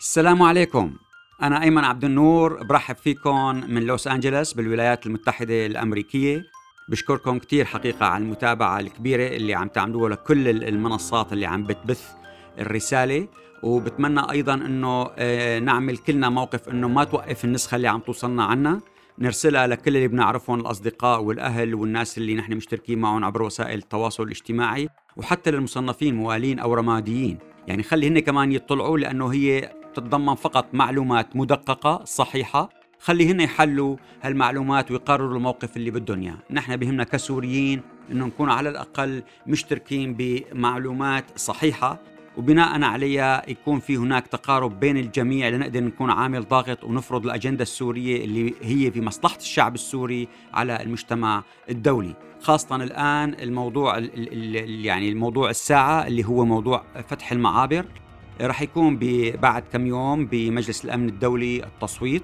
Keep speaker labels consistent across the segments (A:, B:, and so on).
A: السلام عليكم. أنا أيمن عبد النور برحب فيكم من لوس أنجلوس بالولايات المتحدة الأمريكية. بشكركم كتير حقيقة على المتابعة الكبيرة اللي عم تعملوها لكل المنصات اللي عم بتبث الرسالة. وبتمنى أيضا أنه آه، نعمل كلنا موقف أنه ما توقف النسخة اللي عم توصلنا عنا نرسلها لكل اللي بنعرفهم الأصدقاء والأهل والناس اللي نحن مشتركين معهم عبر وسائل التواصل الاجتماعي. وحتى للمصنفين موالين أو رماديين. يعني خلي هن كمان يطلعوا لأنه هي تتضمن فقط معلومات مدققة صحيحة. خلي هن يحلوا هالمعلومات ويقرروا الموقف اللي بدهم اياه، نحن بهمنا كسوريين إنه نكون على الأقل مشتركين بمعلومات صحيحة. وبناء عليها يكون في هناك تقارب بين الجميع لنقدر نكون عامل ضاغط ونفرض الأجندة السورية اللي هي في مصلحة الشعب السوري على المجتمع الدولي، خاصة الآن الموضوع يعني الموضوع الساعة اللي هو موضوع فتح المعابر. رح يكون بعد كم يوم بمجلس الأمن الدولي التصويت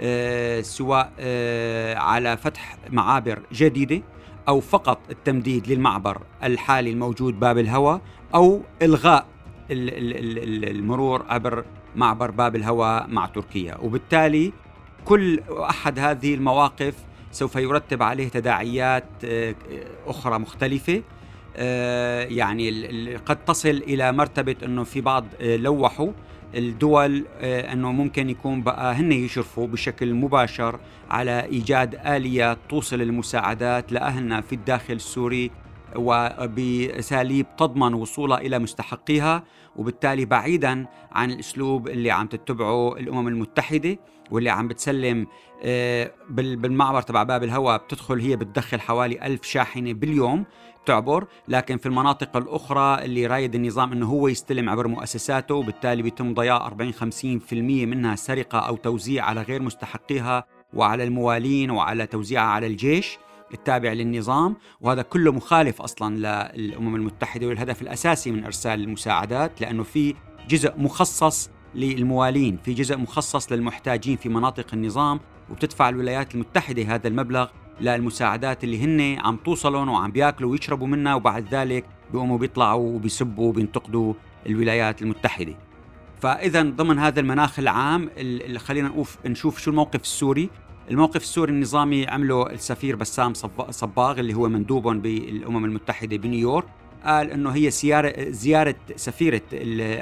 A: أه سواء أه على فتح معابر جديدة أو فقط التمديد للمعبر الحالي الموجود باب الهوى أو إلغاء المرور عبر معبر باب الهوى مع تركيا. وبالتالي كل أحد هذه المواقف سوف يرتب عليه تداعيات آه، أخرى مختلفة. آه، يعني قد تصل إلى مرتبة إنه في بعض آه، لوحوا الدول آه، إنه ممكن يكون بقى هن يشرفوا بشكل مباشر على إيجاد اليات توصل المساعدات لأهلنا في الداخل السوري وباساليب تضمن وصولها إلى مستحقيها وبالتالي بعيدا عن الأسلوب اللي عم تتبعه الأمم المتحدة واللي عم بتسلم بالمعبر تبع باب الهواء بتدخل هي بتدخل حوالي ألف شاحنة باليوم. تعبر لكن في المناطق الأخرى اللي رايد النظام أنه هو يستلم عبر مؤسساته وبالتالي بيتم ضياع 40-50% منها سرقة أو توزيع على غير مستحقيها وعلى الموالين وعلى توزيعها على الجيش التابع للنظام. وهذا كله مخالف أصلا للأمم المتحدة والهدف الأساسي من إرسال المساعدات لأنه في جزء مخصص للموالين، في جزء مخصص للمحتاجين في مناطق النظام وبتدفع الولايات المتحدة هذا المبلغ للمساعدات اللي هن عم توصلهم وعم بياكلوا ويشربوا منها وبعد ذلك بيقوموا بيطلعوا وبيسبوا وبينتقدوا الولايات المتحدة. فاذا ضمن هذا المناخ العام اللي خلينا نشوف شو الموقف السوري. الموقف السوري النظامي عمله السفير بسام صباغ اللي هو مندوب بالأمم المتحدة بنيويورك. قال إنه هي زياره زيارة سفيرة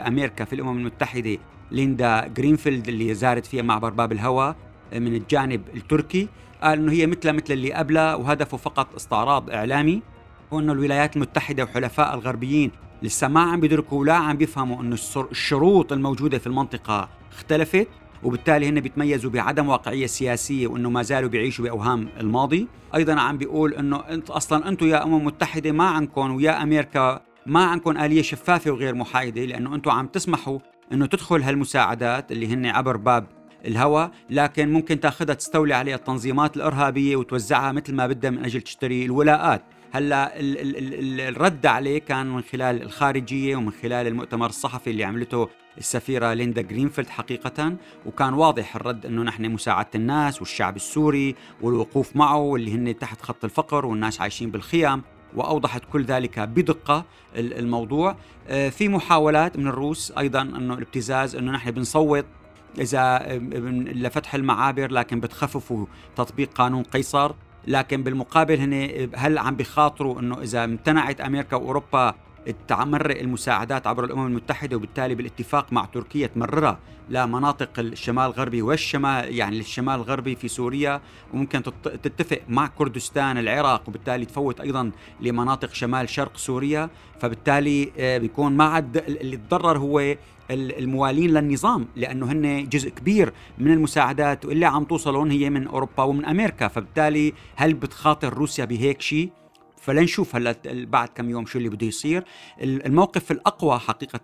A: أمريكا في الأمم المتحدة ليندا جرينفيلد اللي زارت فيها معبر باب الهوى من الجانب التركي. قال إنه هي مثلها مثل اللي قبلها وهدفه فقط استعراض إعلامي وإنه الولايات المتحدة وحلفاءها الغربيين لسه ما عم بيدركوا ولا عم بيفهموا إنه الشروط الموجودة في المنطقة اختلفت وبالتالي هن بيتميزوا بعدم واقعية سياسية وإنه ما زالوا بيعيشوا بأوهام الماضي. أيضا عم بيقول إنه انت أصلا أنتم يا أمم متحدة ما عندكم ويا أمريكا ما عندكم آلية شفافة وغير محايدة لأنه أنتم عم تسمحوا إنه تدخل هالمساعدات اللي هن عبر باب الهوى لكن ممكن تاخذها تستولي عليها التنظيمات الإرهابية وتوزعها مثل ما بدها من أجل تشتري الولاءات. هلأ الرد عليه كان من خلال الخارجية ومن خلال المؤتمر الصحفي اللي عملته السفيرة ليندا جرينفيلد حقيقة. وكان واضح الرد أنه نحن مساعدة الناس والشعب السوري والوقوف معه واللي هن تحت خط الفقر والناس عايشين بالخيام. وأوضحت كل ذلك بدقة الموضوع. آه، في محاولات من الروس أيضا إنه الابتزاز إنه نحن بنصوت إذا لفتح المعابر لكن بتخففوا تطبيق قانون قيصر. لكن بالمقابل هن هل عم بيخاطروا إنه إذا امتنعت أمريكا وأوروبا تمرق المساعدات عبر الأمم المتحدة وبالتالي بالاتفاق مع تركيا تمررها لمناطق الشمال الغربي والشمال يعني الشمال الغربي في سوريا وممكن تتفق مع كردستان العراق وبالتالي تفوت أيضا لمناطق شمال شرق سوريا. فبالتالي آه، بيكون ما عاد اللي تضرر هو الموالين للنظام لأنه هن جزء كبير من المساعدات واللي عم توصلون هي من أوروبا ومن أمريكا. فبالتالي هل بتخاطر روسيا بهيك شيء فلنشوف هلا بعد كم يوم شو اللي بده يصير. الموقف الأقوى حقيقة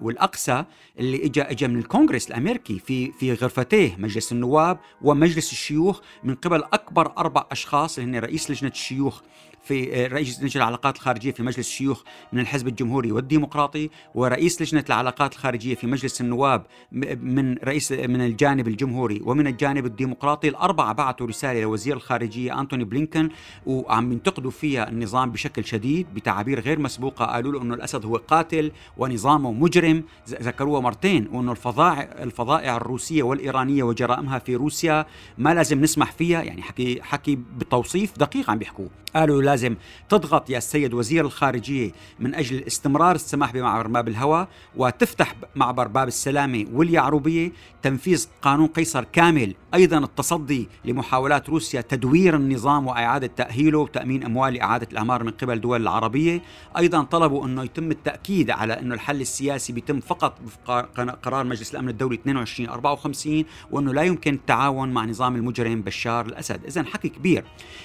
A: والأقسى اللي اجى اجى من الكونغرس الأمريكي في في غرفتيه مجلس النواب ومجلس الشيوخ من قبل أكبر أربع أشخاص اللي هن رئيس لجنة الشيوخ. في رئيس لجنة العلاقات الخارجية في مجلس الشيوخ من الحزب الجمهوري والديمقراطي ورئيس لجنة العلاقات الخارجية في مجلس النواب من رئيس من الجانب الجمهوري ومن الجانب الديمقراطي. الأربعة بعثوا رسالة لوزير الخارجية أنتوني بلينكن وعم ينتقدوا فيها النظام بشكل شديد بتعابير غير مسبوقة قالوا له إنه الأسد هو قاتل ونظامه مجرم. ذكروها مرتين وإنه الفظائع الفظائع الروسية والإيرانية وجرائمها في روسيا ما لازم نسمح فيها يعني حكي حكي بتوصيف دقيق عم بيحكوه. قالوا لازم تضغط يا السيد وزير الخارجية من أجل استمرار السماح بمعبر باب الهواء وتفتح معبر باب السلامة واليعروبية. تنفيذ قانون قيصر كامل أيضا التصدي لمحاولات روسيا تدوير النظام وإعادة تأهيله وتأمين أموال لاعاده الاعمار من قبل الدول العربية. أيضا طلبوا أنه يتم التأكيد على أنه الحل السياسي بيتم فقط قرار مجلس الأمن الدولي 22 54 وأنه لا يمكن التعاون مع نظام المجرم بشار الأسد. اذا حكي كبير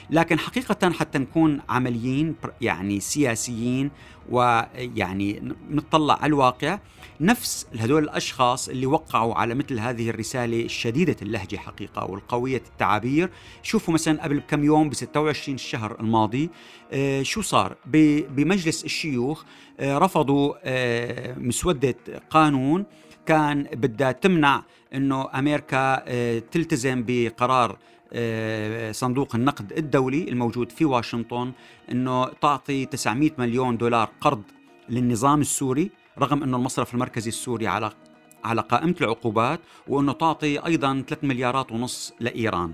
A: لكن حقيقه حتى نكون عمليين يعني سياسيين ويعني نطلع على الواقع. نفس هذول الأشخاص اللي وقعوا على مثل هذه الرسالة الشديدة اللهجة حقيقة والقوية التعابير. شوفوا مثلا قبل كم يوم ب 26 الشهر الماضي آه شو صار؟ بمجلس الشيوخ آه رفضوا آه مسودة قانون. كان بدها تمنع إنه أمريكا تلتزم بقرار صندوق النقد الدولي الموجود في واشنطن إنه تعطي 900 مليون دولار قرض للنظام السوري رغم إنه المصرف المركزي السوري على على قائمة العقوبات وإنه تعطي أيضا 3 مليارات ونص لإيران.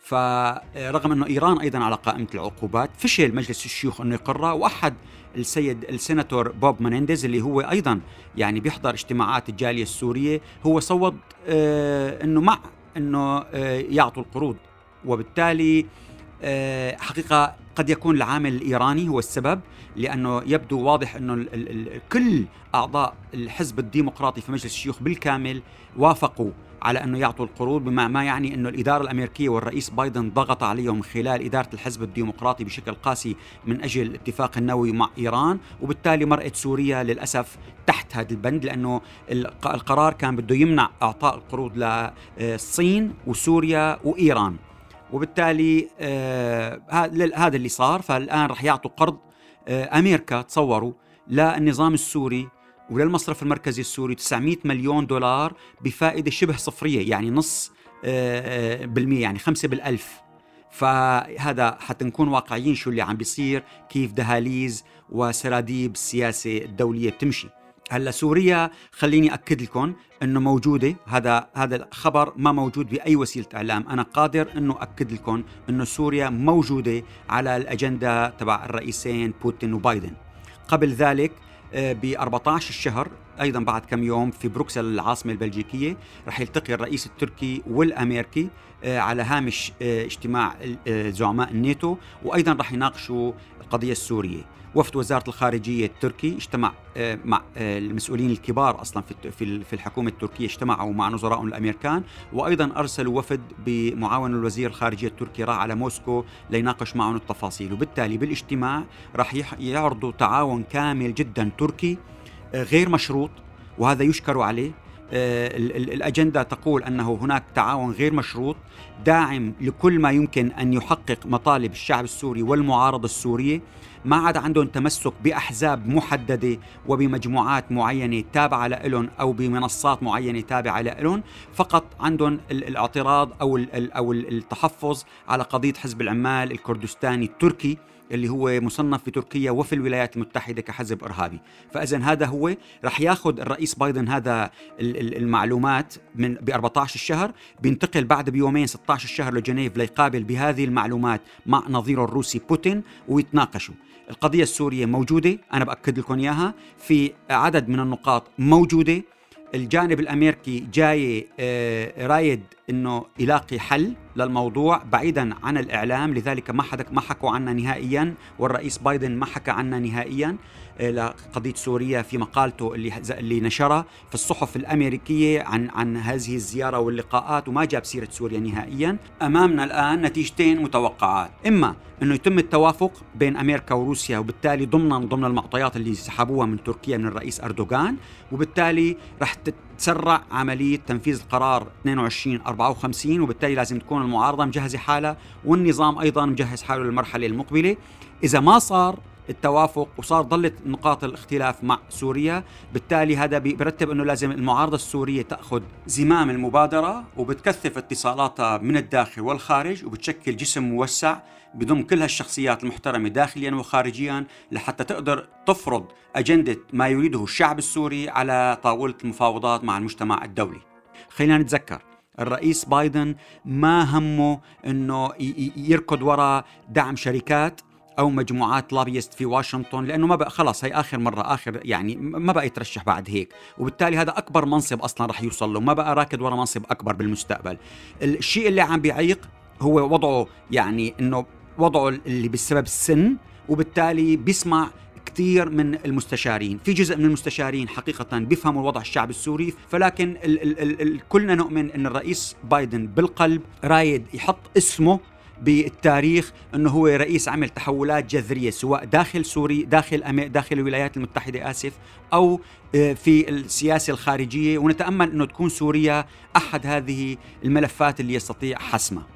A: فرغم إنه إيران أيضا على قائمة العقوبات فشل مجلس الشيوخ إنه يقرها وأحد السيد السيناتور بوب منينديز اللي هو أيضا يعني بيحضر اجتماعات الجالية السورية هو صوت آه إنه مع إنه آه يعطوا القروض. وبالتالي آه حقيقة قد يكون العامل الإيراني هو السبب لأنه يبدو واضح إنه كل أعضاء الحزب الديمقراطي في مجلس الشيوخ بالكامل وافقوا على أنه يعطوا القروض بما ما يعني أنه الإدارة الأمريكية والرئيس بايدن ضغط عليهم خلال إدارة الحزب الديمقراطي بشكل قاسي من أجل الاتفاق النووي مع إيران وبالتالي مرأت سوريا للأسف تحت هذا البند لأنه القرار كان بده يمنع إعطاء القروض للصين وسوريا وإيران. وبالتالي آه هذا اللي صار فالآن رح يعطوا قرض آه أمريكا تصوروا للنظام السوري وللمصرف المركزي السوري 900 مليون دولار بفائدة شبه صفرية يعني نص آه بالمية يعني خمسة بالألف. فهذا حتى نكون واقعيين شو اللي عم بيصير كيف دهاليز وسراديب السياسة الدولية بتمشي. هلا سوريا خليني أكد لكم إنه موجودة. هذا هذا الخبر ما موجود بأي وسيلة إعلام. أنا قادر إنه أكد لكم إنه سوريا موجودة على الأجندة تبع الرئيسين بوتين وبايدن. قبل ذلك آه، ب 14 الشهر أيضا بعد كم يوم في بروكسل العاصمة البلجيكية رح يلتقي الرئيس التركي والأمريكي آه، على هامش آه، اجتماع زعماء الناتو وأيضا رح يناقشوا القضية السورية. وفد وزارة الخارجية التركي اجتمع آه، مع آه، المسؤولين الكبار أصلا في في الحكومة التركية اجتمعوا مع نظرائهم الأمريكان وأيضا أرسلوا وفد بمعاون الوزير الخارجية التركي راح على موسكو ليناقش معهم التفاصيل. وبالتالي بالإجتماع راح يعرضوا تعاون كامل جدا تركي آه، غير مشروط وهذا يشكر عليه. الأجندة تقول أنه هناك تعاون غير مشروط داعم لكل ما يمكن أن يحقق مطالب الشعب السوري والمعارضة السورية. ما عاد عندهم تمسك بأحزاب محددة وبمجموعات معينة تابعة لهم أو بمنصات معينة تابعة لهم فقط عندهم الاعتراض أو التحفظ على قضية حزب العمال الكردستاني التركي. اللي هو مصنف في تركيا وفي الولايات المتحدة كحزب إرهابي، فاذا هذا هو رح ياخذ الرئيس بايدن هذا المعلومات من ب 14 الشهر بينتقل بعد بيومين 16 الشهر لجنيف ليقابل بهذه المعلومات مع نظيره الروسي بوتين ويتناقشوا. القضية السورية موجودة أنا بأكد لكم إياها. في عدد من النقاط موجودة. الجانب الأمريكي جاي آه، رايد إنه يلاقي حل للموضوع بعيدا عن الإعلام لذلك ما حدا ما حكوا عنا نهائيا والرئيس بايدن ما حكى عنا نهائيا لقضيه سوريا في مقالته اللي اللي نشرها. في الصحف الأمريكية عن عن هذه الزيارة واللقاءات وما جاب سيرة سوريا نهائيا. أمامنا الآن نتيجتين متوقعات. إما إنه يتم التوافق بين أمريكا وروسيا وبالتالي ضمنا ضمن المعطيات اللي سحبوها من تركيا من الرئيس أردوغان وبالتالي رح تسرع عملية تنفيذ القرار 22 54 وبالتالي لازم تكون المعارضة مجهزة حالها والنظام أيضا مجهز حاله للمرحلة المقبلة. إذا ما صار التوافق وصار ضلت نقاط الاختلاف مع سوريا. بالتالي هذا بيرتب إنه لازم المعارضة السورية تأخذ زمام المبادرة وبتكثف اتصالاتها من الداخل والخارج وبتشكل جسم موسع بضم كل هالشخصيات المحترمة داخليا وخارجيا لحتى تقدر تفرض أجندة ما يريده الشعب السوري على طاولة المفاوضات مع المجتمع الدولي. خلينا نتذكر الرئيس بايدن ما همه إنه يركض وراء دعم شركات أو مجموعات لابيست في واشنطن لأنه ما بقى خلاص هي آخر مرة اخر يعني ما بقى يترشح بعد هيك. وبالتالي هذا أكبر منصب أصلا رح يوصل له. ما بقى راكد ورا منصب أكبر بالمستقبل. الشيء اللي عم بيعيق هو وضعه يعني إنه وضعه اللي بسبب السن وبالتالي بيسمع كثير من المستشارين. في جزء من المستشارين حقيقة بيفهموا الوضع الشعب السوري فلكن ال ال ال كلنا نؤمن أن الرئيس بايدن بالقلب رايد يحط اسمه بالتاريخ إنه هو رئيس عمل تحولات جذرية سواء داخل سوري داخل داخل الولايات المتحدة آسف أو آه، في السياسة الخارجية. ونتأمل إنه تكون سوريا أحد هذه الملفات اللي يستطيع حسمها.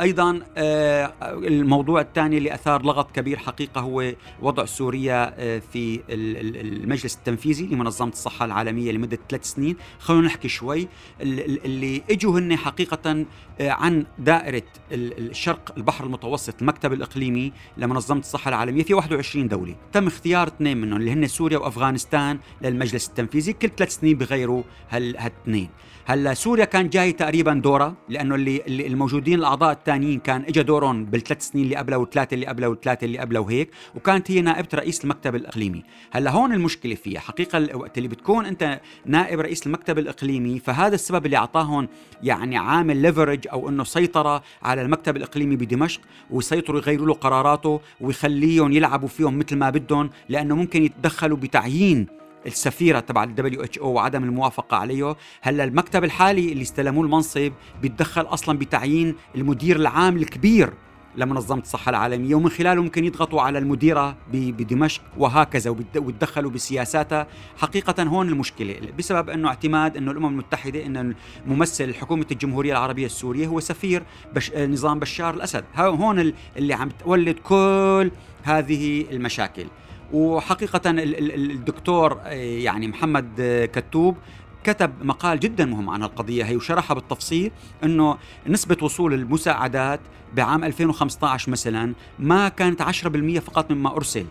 A: أيضا آه، الموضوع الثاني اللي اثار لغط كبير حقيقة هو وضع سوريا آه، في المجلس التنفيذي لمنظمة الصحة العالمية لمدة ثلاث سنين. خلونا نحكي شوي. اللي إجوا هن حقيقة آه، عن دائرة الشرق البحر المتوسط المكتب الإقليمي لمنظمة الصحة العالمية في 21 دولة. تم اختيار اثنين منهم اللي هن سوريا وأفغانستان للمجلس التنفيذي. كل ثلاث سنين بغيروا هالاثنين. هلأ سوريا كان جاي تقريبا دورة لأنه اللي الموجودين الأعضاء الثانيين كان اجى دورهم بالثلاث سنين اللي قبلها والثلاثه اللي قبلها والثلاثه اللي قبلها وهيك وكانت هي نائبة رئيس المكتب الإقليمي. هلأ هون المشكلة فيها. حقيقة وقت اللي بتكون أنت نائب رئيس المكتب الإقليمي فهذا السبب اللي أعطاهم يعني عامل ليفرج أو إنه سيطرة على المكتب الإقليمي بدمشق ويسيطروا يغيروا له قراراته ويخليهم يلعبوا فيهم مثل ما بدهم لأنه ممكن يتدخلوا بتعيين السفيرة تبع ال WHO وعدم الموافقة عليه. هلا المكتب الحالي اللي استلموه المنصب بيتدخل أصلا بتعيين المدير العام الكبير لمنظمة الصحة العالمية ومن خلاله ممكن يضغطوا على المديرة بدمشق وهكذا ويتدخلوا بسياساتها. حقيقة هون المشكلة بسبب أنه اعتماد أنه الأمم المتحدة أن ممثل حكومة الجمهورية العربية السورية هو سفير بش نظام بشار الأسد. هون اللي عم تولد كل هذه المشاكل. وحقيقة الدكتور آه، يعني محمد آه، كتوب كتب مقال جدا مهم عن القضية هي وشرحها بالتفصيل أنه نسبة وصول المساعدات بعام 2015 مثلا ما كانت 10% فقط مما أرسل.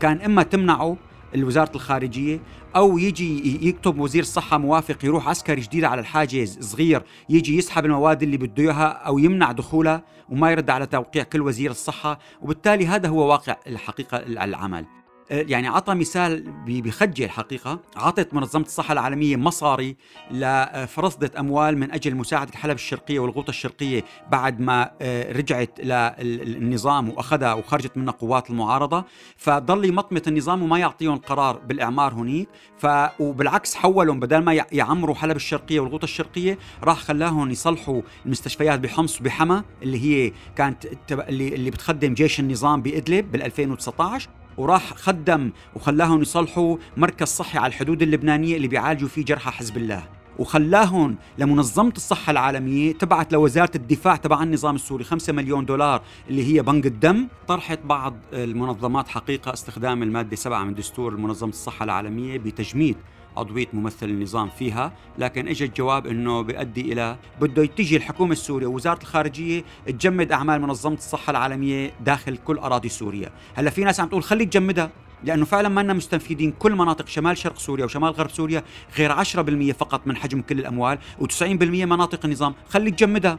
A: كان إما تمنعه الوزارة الخارجية أو يجي يكتب وزير الصحة موافق يروح عسكري جديد على الحاجز صغير يجي يسحب المواد اللي بده إياها أو يمنع دخولها وما يرد على توقيع كل وزير الصحة وبالتالي هذا هو واقع الحقيقة العمل. يعني عطى مثال بخجل الحقيقة عطت منظمة الصحة العالمية مصاري لفرصدة أموال من أجل مساعدة حلب الشرقية والغوطة الشرقية بعد ما آه، رجعت للنظام وأخذها وخرجت منها قوات المعارضة. فضل يمطمط النظام وما يعطيهم قرار بالإعمار هنيك. ف وبالعكس حولهم بدل ما يعمروا حلب الشرقية والغوطة الشرقية راح خلاهم يصلحوا المستشفيات بحمص وبحما اللي هي كانت اللي, اللي بتخدم جيش النظام بإدلب بال 2019 وراح خدم وخلاهم يصلحوا مركز صحي على الحدود اللبنانية اللي بيعالجوا فيه جرحى حزب الله. وخلاهم لمنظمة الصحة العالمية تبعت لوزارة الدفاع تبع النظام السوري 5 مليون دولار اللي هي بنك الدم. طرحت بعض المنظمات حقيقة استخدام المادة 7 من دستور منظمة الصحة العالمية بتجميد عضوية ممثل النظام فيها لكن اجى الجواب إنه بيؤدي إلى بده تجي الحكومة السورية ووزارة الخارجية تجمد أعمال منظمة الصحة العالمية داخل كل أراضي سوريا. هلأ في ناس عم تقول خلي تجمدها لأنه فعلا ما مستنفذين كل مناطق شمال شرق سوريا وشمال غرب سوريا غير 10% فقط من حجم كل الأموال و90% مناطق النظام خلي تجمدها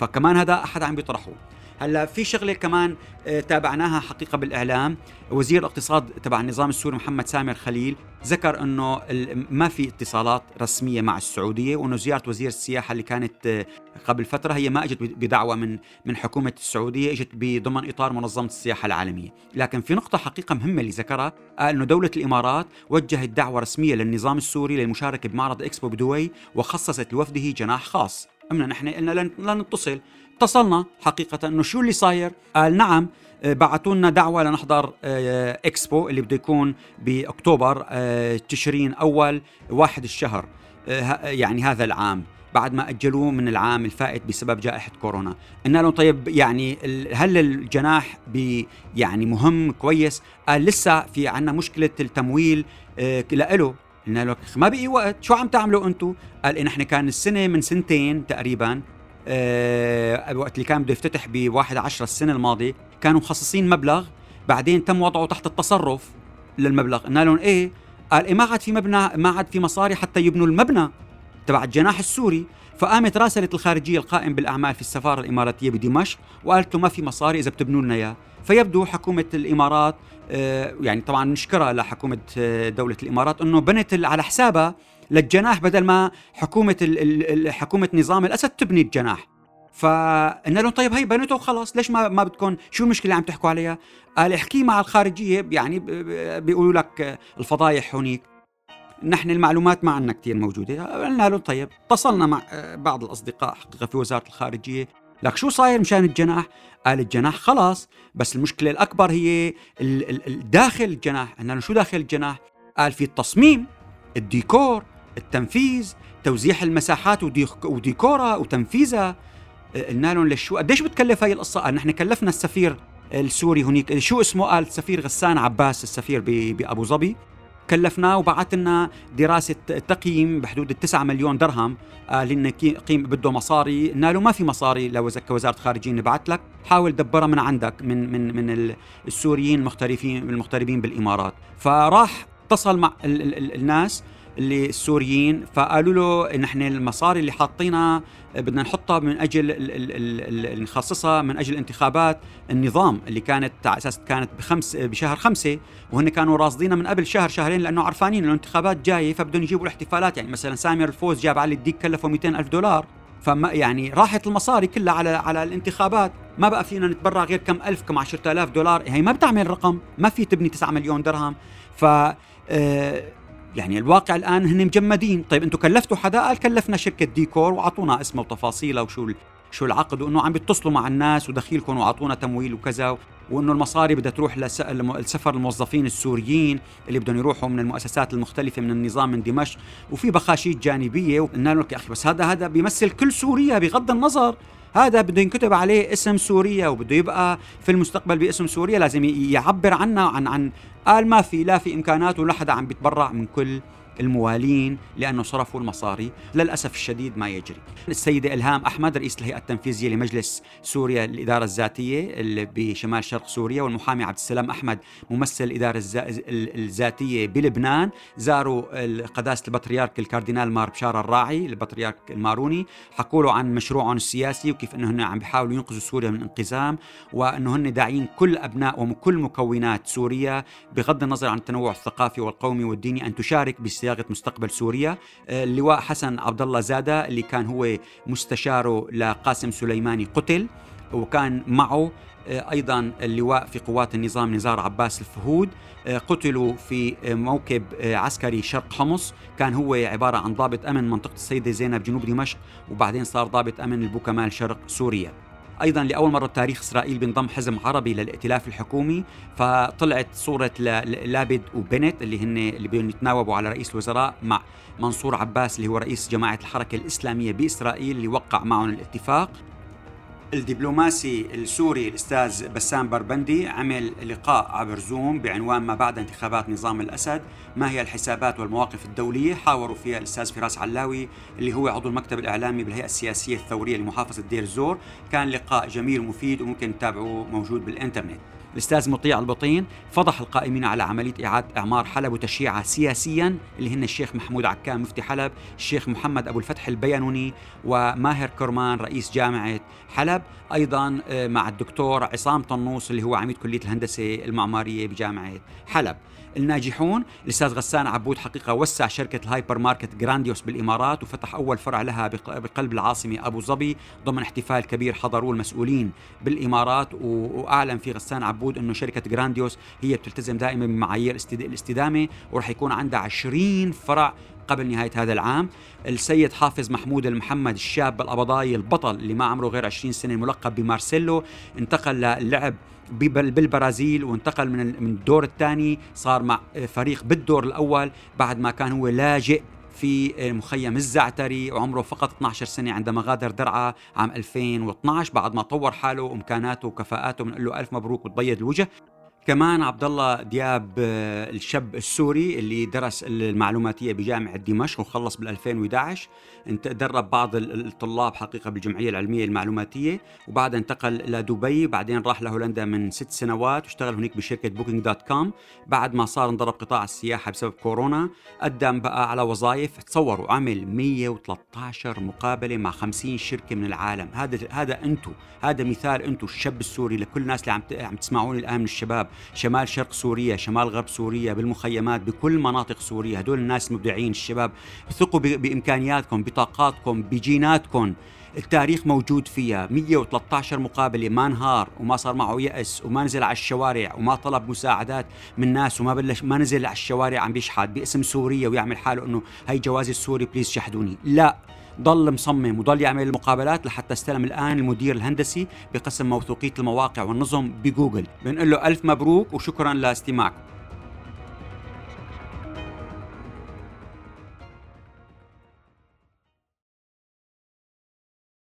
A: فكمان هذا أحد عم بيطرحه. هلا في شغلة كمان آه، تابعناها حقيقة بالإعلام. وزير الاقتصاد تبع النظام السوري محمد سامر خليل ذكر إنه ما في اتصالات رسمية مع السعودية وإنه زيارة وزير السياحة اللي كانت آه، قبل فترة هي ما إجت بدعوة من من حكومة السعودية إجت بضمن إطار منظمة السياحة العالمية. لكن في نقطة حقيقة مهمة اللي ذكرها قال إنه دولة الإمارات وجهت دعوة رسمية للنظام السوري للمشاركة بمعرض إكسبو بدبي وخصصت لوفده جناح خاص. قمنا نحن قلنا لن نتصل. اتصلنا حقيقة انه شو اللي صاير؟ قال نعم آه، بعثوا لنا دعوة لنحضر آه، إكسبو اللي بده يكون بأكتوبر آه، تشرين أول واحد الشهر يعني هذا العام بعد ما أجلوه من العام الفائت بسبب جائحة كورونا. قلنا لهم طيب يعني هل الجناح يعني مهم كويس؟ قال لسه في عنا مشكلة التمويل آه له قلنا له ما بقي وقت شو عم تعملوا أنتم قال إن إحنا كان السنة من سنتين تقريبا آه وقت اللي كان بده يفتتح ب 1 10 السنة الماضية كانوا مخصصين مبلغ بعدين تم وضعه تحت التصرف للمبلغ. قلنا لهم إيه؟ قال إيه ما عاد في مبنى ما عاد في مصاري حتى يبنوا المبنى تبع الجناح السوري. فقامت راسلت الخارجية القائم بالأعمال في السفارة الإماراتية بدمشق وقالت له ما في مصاري إذا بتبنوا لنا إياه. فيبدو حكومة الإمارات آه، يعني طبعا نشكرها لحكومة آه، دولة الإمارات إنه بنت على حسابها للجناح بدل ما حكومة حكومة نظام الأسد تبني الجناح. فقلنا لهم طيب هي بنته وخلص ليش ما ما بدكم شو المشكلة عم تحكوا عليها؟ قال احكي مع الخارجية يعني بيقولوا لك الفضايح هونيك. نحن المعلومات ما عندنا كثير موجودة. قلنا له طيب اتصلنا مع بعض الأصدقاء حقيقة في وزارة الخارجية. لك شو صاير مشان الجناح؟ قال الجناح خلاص بس المشكلة الأكبر هي داخل الجناح. قلنا له شو داخل الجناح؟ قال في التصميم الديكور التنفيذ توزيع المساحات وديكورها وتنفيذها. قلنا لهم لشو قديش بتكلف هاي القصة؟ قال نحن كلفنا السفير السوري هنيك شو اسمه؟ قال السفير غسان عباس السفير بأبو ظبي. كلفناه وبعث لنا دراسة تقييم بحدود التسعة مليون درهم. قال لنا قيم بده مصاري. قلنا له ما في مصاري لو كوزاره خارجيه نبعث لك. حاول دبرها من عندك من من من السوريين المغترفين المغتربين بالإمارات. فراح اتصل مع ال ال الناس. اللي السوريين فقالوا له نحن المصاري اللي حاطينها بدنا نحطها من أجل نخصصها من أجل انتخابات النظام اللي كانت على أساس كانت بخمس بشهر خمسة وهن كانوا راصدينها من قبل شهر شهرين لأنه عرفانين إنه الانتخابات جاية فبدهم يجيبوا الاحتفالات. يعني مثلا سامر الفوز جاب علي الديك كلفه 200 ألف دولار. فما يعني راحت المصاري كلها على على الانتخابات. ما بقى فينا نتبرع غير كم ألف كم 10000 دولار. هي ما بتعمل رقم ما في تبني 9 مليون درهم. ف آه يعني الواقع الآن هن مجمدين. طيب أنتم كلفتوا حدا قال كلفنا شركة ديكور وأعطونا اسمها وتفاصيلها وشو شو العقد وإنه عم بيتصلوا مع الناس ودخيلكم وأعطونا تمويل وكذا وإنه المصاري بدها تروح لسفر الموظفين السوريين اللي بدهم يروحوا من المؤسسات المختلفة من النظام من دمشق. وفي بخاشيت جانبية وقلنا لك يا أخي بس هذا هذا بيمثل كل سوريا بغض النظر. هذا بده ينكتب عليه اسم سوريا وبده يبقى في المستقبل باسم سوريا لازم يعبر عنا عن عن قال ما في لا في إمكانات ولا حدا عم بيتبرع من كل الموالين لأنه صرفوا المصاري. للأسف الشديد ما يجري. السيدة إلهام أحمد رئيس الهيئة التنفيذية لمجلس سوريا الإدارة الذاتية اللي بشمال شرق سوريا والمحامي عبد السلام أحمد ممثل الإدارة الذاتية بلبنان. زاروا قداسة البطريرك الكاردينال مار بشار الراعي البطريرك الماروني. حكوا له عن مشروعهم السياسي وكيف أنه هن عم بيحاولوا ينقذوا سوريا من انقسام وأنه هن داعين كل أبناء وكل مكونات سوريا بغض النظر عن التنوع الثقافي والقومي والديني أن تشارك صياغة مستقبل سوريا. آه، اللواء حسن عبد الله زادة اللي كان هو مستشاره لقاسم سليماني قتل وكان معه آه، أيضا اللواء في قوات النظام نزار عباس الفهود. آه، قتلوا في موكب عسكري شرق حمص. كان هو عبارة عن ضابط أمن منطقة السيدة زينب جنوب دمشق وبعدين صار ضابط أمن البوكمال شرق سوريا. أيضا لأول مرة بتاريخ إسرائيل بينضم حزم عربي للائتلاف الحكومي فطلعت صورة لابد وبنت اللي هن اللي بدهم يتناوبوا على رئيس الوزراء مع منصور عباس اللي هو رئيس جماعة الحركة الإسلامية بإسرائيل اللي وقع معهم الاتفاق. الدبلوماسي السوري الأستاذ بسام بربندي عمل لقاء عبر زوم بعنوان ما بعد انتخابات نظام الأسد ما هي الحسابات والمواقف الدولية؟ حاوروا فيها الأستاذ فراس علاوي اللي هو عضو المكتب الإعلامي بالهيئة السياسية الثورية لمحافظة دير الزور كان لقاء جميل ومفيد وممكن تتابعوه موجود بالإنترنت. الأستاذ مطيع البطين فضح القائمين على عملية إعادة إعمار حلب وتشييعها سياسيا اللي هن الشيخ محمود عكام مفتي حلب، الشيخ محمد أبو الفتح البيانوني وماهر كرمان رئيس جامعة حلب، أيضا آه، مع الدكتور عصام طنوس اللي هو عميد كلية الهندسة المعمارية بجامعة حلب. الناجحون الأستاذ غسان عبود حقيقة وسع شركة الهايبر ماركت جرانديوس بالإمارات وفتح أول فرع لها بقلب العاصمة أبو ظبي ضمن احتفال كبير حضروه المسؤولين بالإمارات وأعلن في غسان عبود إنه شركة جرانديوس هي بتلتزم دائما بمعايير الاستدامة وراح يكون عندها 20 فرع قبل نهاية هذا العام. السيد حافظ محمود المحمد الشاب القبضاي البطل اللي ما عمره غير 20 سنة الملقب بمارسيلو انتقل للعب بالبرازيل وانتقل من الدور الثاني صار مع فريق بالدور الأول بعد ما كان هو لاجئ في مخيم الزعتري وعمره فقط 12 سنة عندما غادر درعا عام 2012 بعد ما طور حاله وإمكاناته وكفاءاته بنقول له ألف مبروك وتبيض الوجه. كمان عبد الله دياب آه، الشاب السوري اللي درس المعلوماتية بجامعة دمشق وخلص بال 2011 انت درب بعض الطلاب حقيقة بالجمعية العلمية المعلوماتية وبعدها انتقل إلى دبي بعدين راح لهولندا من ست سنوات واشتغل هناك بشركة Booking.com بعد ما صار انضرب قطاع السياحة بسبب كورونا قدم بقى على وظائف تصوروا عمل 113 مقابلة مع 50 شركة من العالم. هذا هذا أنتم هذا مثال أنتم الشاب السوري لكل الناس اللي عم عم تسمعوني الآن من الشباب. شمال شرق سوريا شمال غرب سوريا بالمخيمات بكل مناطق سوريا. هدول الناس مبدعين الشباب. ثقوا بإمكانياتكم بطاقاتكم بجيناتكم. التاريخ موجود فيها. 113 مقابلة ما انهار وما صار معه يأس وما نزل على الشوارع وما طلب مساعدات من ناس وما بلش ما نزل على الشوارع عم بيشحت باسم سوريا ويعمل حاله إنه هي جوازي السوري please شحدوني. لا. ضل مصمم وضل يعمل المقابلات لحتى استلم الآن المدير الهندسي بقسم موثوقية المواقع والنظم بجوجل. بنقول له ألف مبروك وشكرا لاستماعكم.